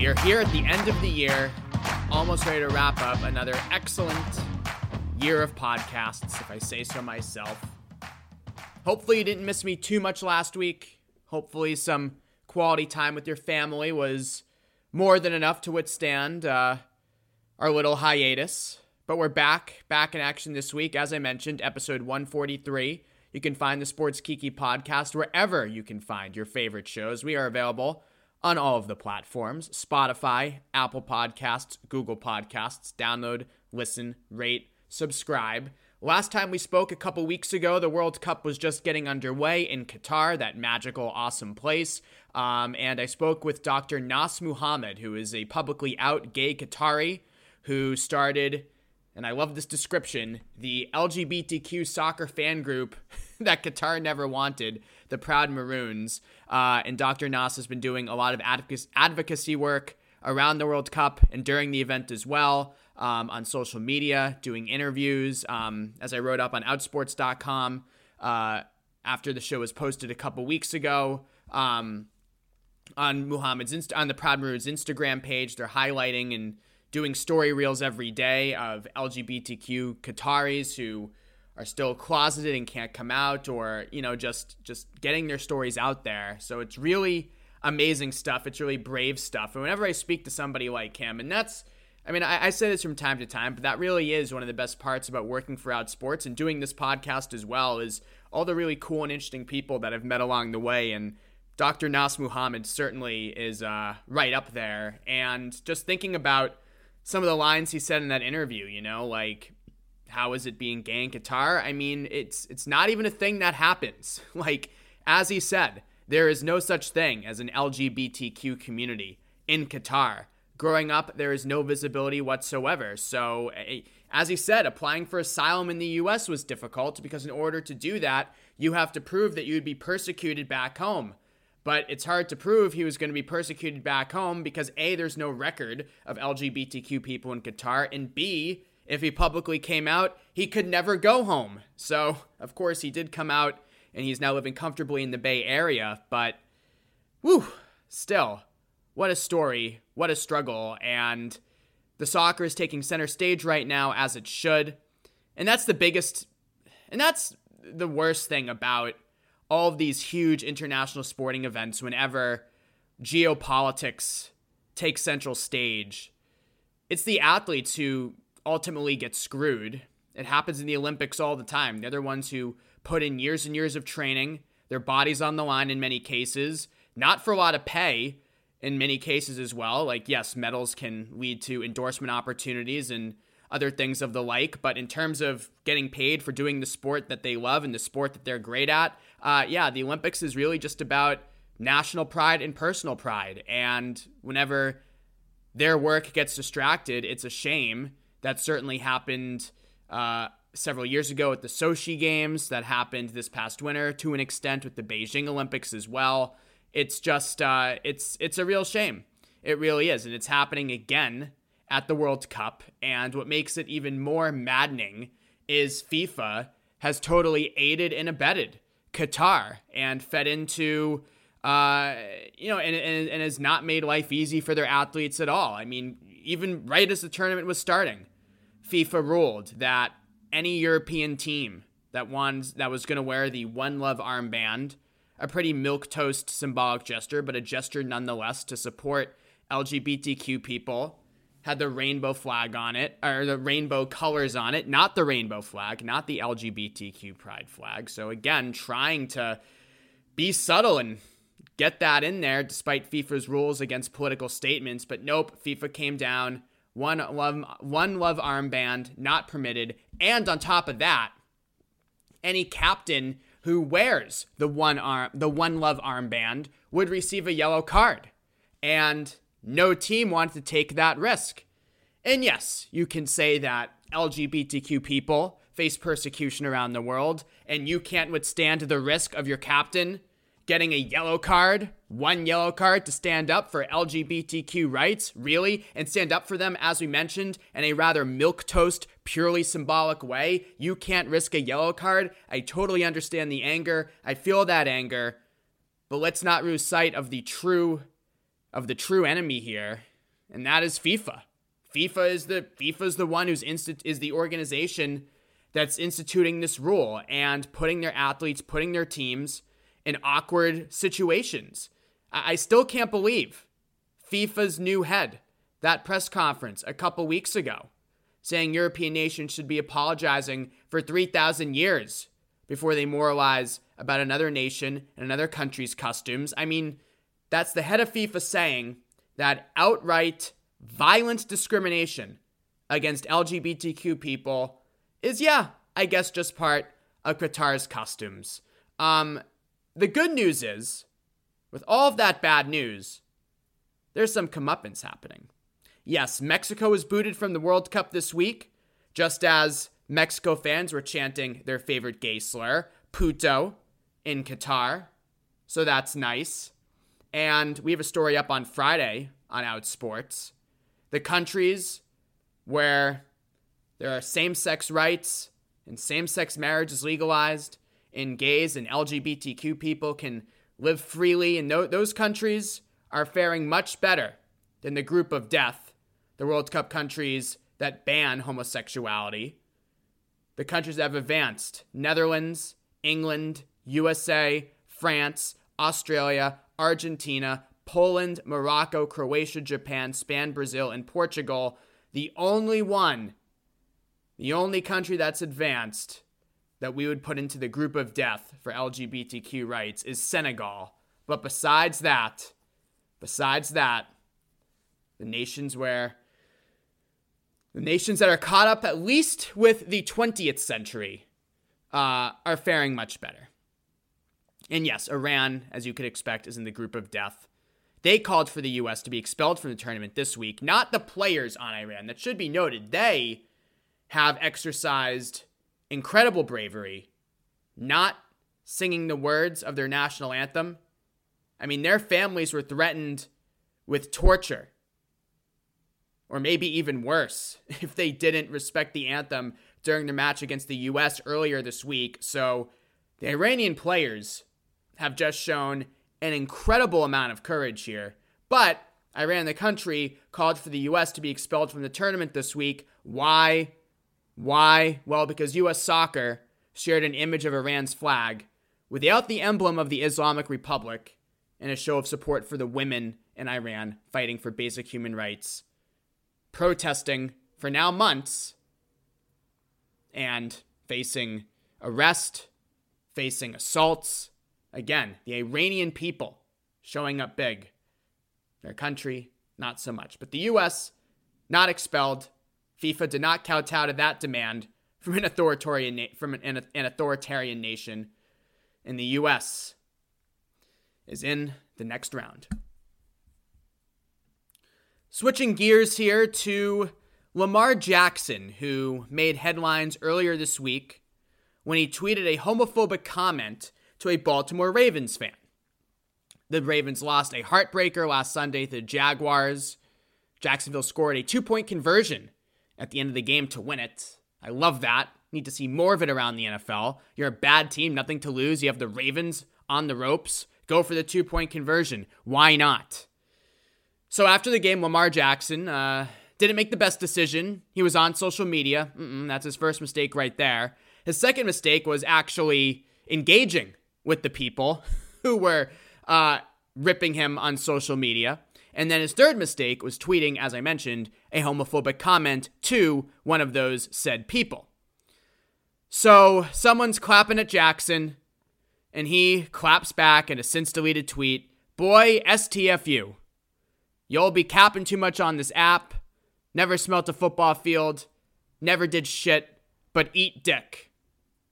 We are here at the end of the year, almost ready to wrap up another excellent year of podcasts, if I say so myself. Hopefully, you didn't miss me too much last week. Hopefully, some quality time with your family was more than enough to withstand uh, our little hiatus. But we're back, back in action this week. As I mentioned, episode 143. You can find the Sports Kiki podcast wherever you can find your favorite shows. We are available on all of the platforms Spotify, Apple Podcasts, Google Podcasts. Download, listen, rate, subscribe. Last time we spoke a couple weeks ago, the World Cup was just getting underway in Qatar, that magical, awesome place. Um, and I spoke with Dr. Nas Mohamed, who is a publicly out gay Qatari who started and I love this description the LGBTQ soccer fan group that Qatar never wanted, the Proud Maroons. Uh, and Dr. Nas has been doing a lot of advocacy work around the World Cup and during the event as well um, on social media, doing interviews. Um, as I wrote up on outsports.com uh, after the show was posted a couple weeks ago. Um, on Mohamed's on the Proud Maroons Instagram page, they're highlighting and doing story reels every day of LGBTQ Qataris who are still closeted and can't come out or you know just just getting their stories out there. So it's really amazing stuff. It's really brave stuff. And whenever i speak to somebody like him and that's i mean I, I, say this from time to time but that really is one of the best parts about working for outsports and doing this podcast as well is all the really cool and interesting people that i've met along the way. And dr nas mohamed certainly is uh, right up there. And just thinking about some of the lines he said in that interview, you know, like how is it being gay in Qatar? I mean, it's it's not even a thing that happens. Like as he said, there is no such thing as an LGBTQ community in Qatar. Growing up, there is no visibility whatsoever. So, eh, as he said, applying for asylum in the US was difficult because in order to do that, you have to prove that you'd be persecuted back home. But it's hard to prove he was going to be persecuted back home because A, there's no record of LGBTQ people in Qatar, and B, if he publicly came out, he could never go home. So, of course, he did come out and he's now living comfortably in the Bay Area, but whew, still, what a story, what a struggle, and the soccer is taking center stage right now as it should. And that's the biggest and that's the worst thing about all of these huge international sporting events whenever geopolitics takes central stage. It's the athletes who ultimately get screwed. It happens in the Olympics all the time. They're the ones who put in years and years of training, their bodies on the line in many cases, not for a lot of pay in many cases as well. Like, yes, medals can lead to endorsement opportunities and other things of the like. But in terms of getting paid for doing the sport that they love and the sport that they're great at, uh, yeah, the Olympics is really just about national pride and personal pride. And whenever their work gets distracted, it's a shame. That certainly happened uh, several years ago at the Sochi Games. That happened this past winter to an extent with the Beijing Olympics as well. It's just uh, it's it's a real shame. It really is, and it's happening again at the World Cup. And what makes it even more maddening is FIFA has totally aided and abetted Qatar and fed into, uh, you know, and, and, and has not made life easy for their athletes at all. I mean, even right as the tournament was starting, FIFA ruled that any European team that that was going to wear the One Love armband, a pretty milquetoast symbolic gesture, but a gesture nonetheless to support LGBTQ people, had the rainbow flag on it, or the rainbow colors on it, not the rainbow flag, not the LGBTQ pride flag. So again, trying to be subtle and get that in there despite FIFA's rules against political statements. But nope, FIFA came down. One love, one love armband not permitted. And on top of that, any captain who wears the one arm, the one love armband would receive a yellow card. And no team wanted to take that risk. And yes, you can say that LGBTQ people face persecution around the world, and you can't withstand the risk of your captain getting a yellow card, one yellow card to stand up for LGBTQ rights, really, and stand up for them, as we mentioned, in a rather milquetoast, purely symbolic way. You can't risk a yellow card. I totally understand the anger. I feel that anger. But let's not lose sight of the true of the true enemy here, and that is FIFA. FIFA is the FIFA is the one who's instit- is the organization that's instituting this rule and putting their athletes, putting their teams in awkward situations. I, I still can't believe FIFA's new head, that press conference a couple weeks ago, saying European nations should be apologizing for 3,000 years before they moralize about another nation and another country's customs. I mean, that's the head of FIFA saying that outright violent discrimination against LGBTQ people is, yeah, I guess just part of Qatar's customs. Um, the good news is, with all of that bad news, there's some comeuppance happening. Yes, Mexico was booted from the World Cup this week, just as Mexico fans were chanting their favorite gay slur, puto, in Qatar. So that's nice. And we have a story up on Friday on Outsports. The countries where there are same sex rights and same sex marriage is legalized, and gays and LGBTQ people can live freely in those countries are faring much better than the group of death, the World Cup countries that ban homosexuality. The countries that have advanced Netherlands, England, USA, France, Australia, Argentina, Poland, Morocco, Croatia, Japan, Spain, Brazil, and Portugal. The only one, the only country that's advanced that we would put into the group of death for LGBTQ rights is Senegal. But besides that, besides that, the nations where the nations that are caught up at least with the 20th century uh, are faring much better. And yes, Iran, as you could expect, is in the group of death. They called for the U.S. to be expelled from the tournament this week, not the players on Iran. That should be noted. They have exercised incredible bravery, not singing the words of their national anthem. I mean, their families were threatened with torture, or maybe even worse, if they didn't respect the anthem during their match against the U.S. earlier this week. So the Iranian players have just shown an incredible amount of courage here. But Iran, the country, called for the U.S. to be expelled from the tournament this week. Why? Why? Well, because U.S. soccer shared an image of Iran's flag without the emblem of the Islamic Republic in a show of support for the women in Iran fighting for basic human rights, protesting for now months, and facing arrest, facing assaults. Again, the Iranian people showing up big. Their country, not so much. But the U.S., not expelled, FIFA did not kowtow to that demand from an authoritarian na- from an, an, an authoritarian nation, and the U.S. is in the next round. Switching gears here to Lamar Jackson, who made headlines earlier this week when he tweeted a homophobic comment to a Baltimore Ravens fan. The Ravens lost a heartbreaker last Sunday to the Jaguars. Jacksonville scored a two point conversion at the end of the game to win it. I love that. Need to see more of it around the NFL. You're a bad team, nothing to lose. You have the Ravens on the ropes. Go for the two point conversion. Why not? So after the game, Lamar Jackson uh, didn't make the best decision. He was on social media. Mm-mm, that's his first mistake right there. His second mistake was actually engaging with the people who were uh, ripping him on social media. And then his third mistake was tweeting, as I mentioned, a homophobic comment to one of those said people. So someone's clapping at Jackson, and he claps back in a since deleted tweet Boy, STFU. You'll be capping too much on this app. Never smelt a football field. Never did shit, but eat dick.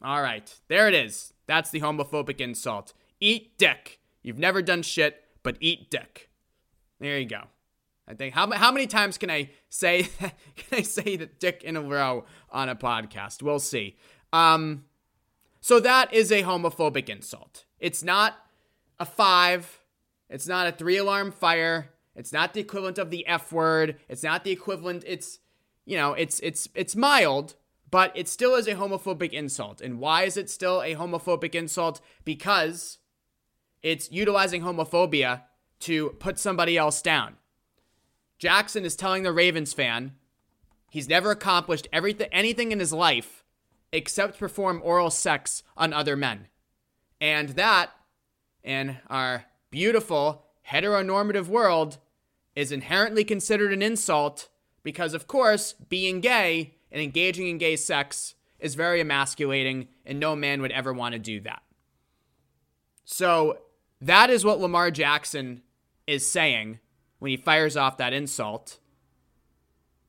All right, there it is. That's the homophobic insult. Eat dick. You've never done shit, but eat dick. There you go. I think how how many times can I say can I say the dick in a row on a podcast? We'll see. Um, so that is a homophobic insult. It's not a five. It's not a three alarm fire. It's not the equivalent of the F word. It's not the equivalent. It's, you know, it's it's it's mild, but it still is a homophobic insult. And why is it still a homophobic insult? Because it's utilizing homophobia to put somebody else down. Jackson is telling the Ravens fan he's never accomplished everything anything in his life except perform oral sex on other men. And that in our beautiful heteronormative world is inherently considered an insult because of course, being gay and engaging in gay sex is very emasculating and no man would ever want to do that. So, that is what Lamar Jackson is saying when he fires off that insult.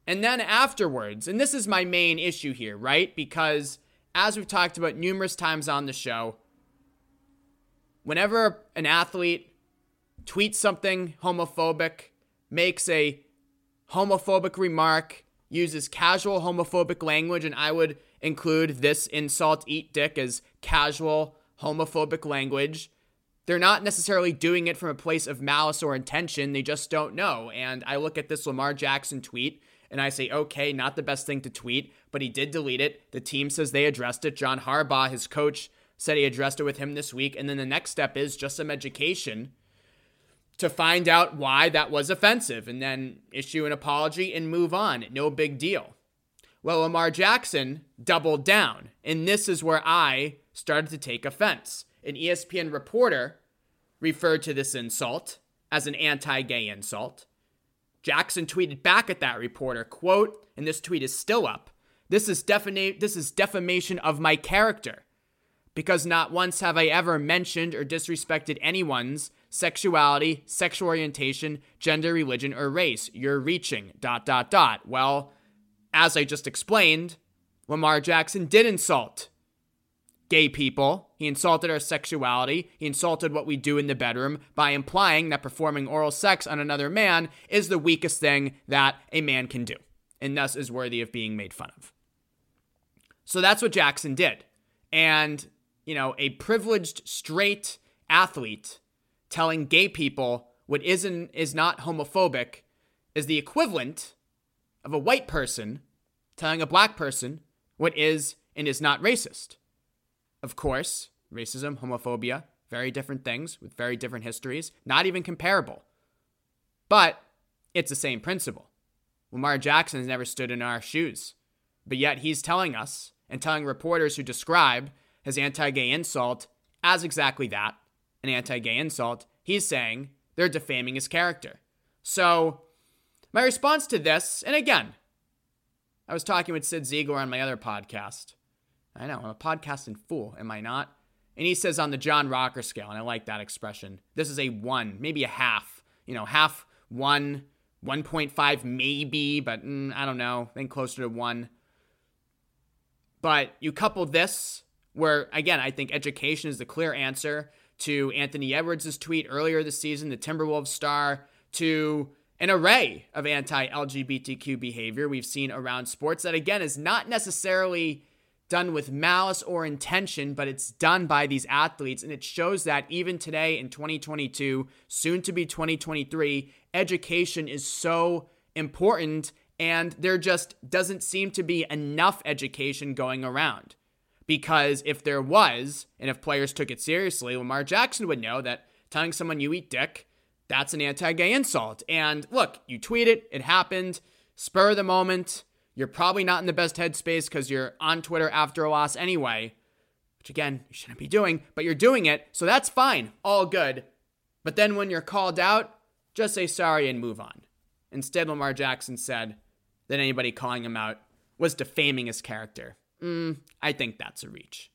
And then afterwards, and this is my main issue here, right? Because as we've talked about numerous times on the show, whenever an athlete tweets something homophobic, makes a homophobic remark, uses casual homophobic language, and I would include this insult, eat dick, as casual homophobic language they're not necessarily doing it from a place of malice or intention. They just don't know. And I look at this Lamar Jackson tweet and I say, okay, not the best thing to tweet, but he did delete it. The team says they addressed it. John Harbaugh, his coach, said he addressed it with him this week. And then the next step is just some education to find out why that was offensive and then issue an apology and move on. No big deal. Well, Lamar Jackson doubled down. And this is where I started to take offense. An ESPN reporter referred to this insult as an anti-gay insult. Jackson tweeted back at that reporter, quote, and this tweet is still up. This is defina- this is defamation of my character. Because not once have I ever mentioned or disrespected anyone's sexuality, sexual orientation, gender, religion, or race. You're reaching dot dot dot. Well, as I just explained, Lamar Jackson did insult gay people. He insulted our sexuality. He insulted what we do in the bedroom by implying that performing oral sex on another man is the weakest thing that a man can do and thus is worthy of being made fun of. So that's what Jackson did. And, you know, a privileged straight athlete telling gay people what isn't is not homophobic is the equivalent of a white person telling a black person what is and is not racist. Of course, racism, homophobia, very different things with very different histories, not even comparable. But it's the same principle. Lamar Jackson has never stood in our shoes, but yet he's telling us and telling reporters who describe his anti gay insult as exactly that an anti gay insult. He's saying they're defaming his character. So, my response to this, and again, I was talking with Cyd Zeigler on my other podcast. I know, I'm a podcasting fool, am I not? And he says on the John Rocker scale, and I like that expression, this is a one, maybe a half, you know, half one, 1.5 maybe, but mm, I don't know, I think closer to one. But you couple this, where again, I think education is the clear answer to Anthony Edwards' tweet earlier this season, the Timberwolves star, to an array of anti LGBTQ behavior we've seen around sports that, again, is not necessarily done with malice or intention, but it's done by these athletes. And it shows that even today in 2022, soon to be 2023, education is so important. And there just doesn't seem to be enough education going around. Because if there was, and if players took it seriously, Lamar Jackson would know that telling someone you eat dick, that's an anti gay insult. And look, you tweet it, it happened, spur the moment you're probably not in the best headspace because you're on Twitter after a loss anyway, which again, you shouldn't be doing, but you're doing it, so that's fine, all good. But then when you're called out, just say sorry and move on. Instead, Lamar Jackson said that anybody calling him out was defaming his character. Mm, I think that's a reach.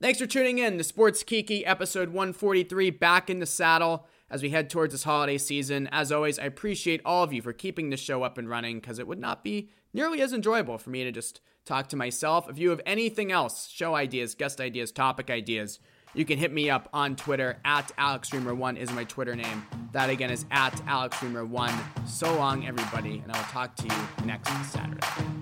Thanks for tuning in to Sports Kiki episode 143, back in the saddle as we head towards this holiday season. As always, I appreciate all of you for keeping the show up and running because it would not be nearly as enjoyable for me to just talk to myself. If you have anything else, show ideas, guest ideas, topic ideas, you can hit me up on Twitter at AlexReimer1 is my Twitter name. That again is at AlexReimer1. So long, everybody, and I will talk to you next Saturday.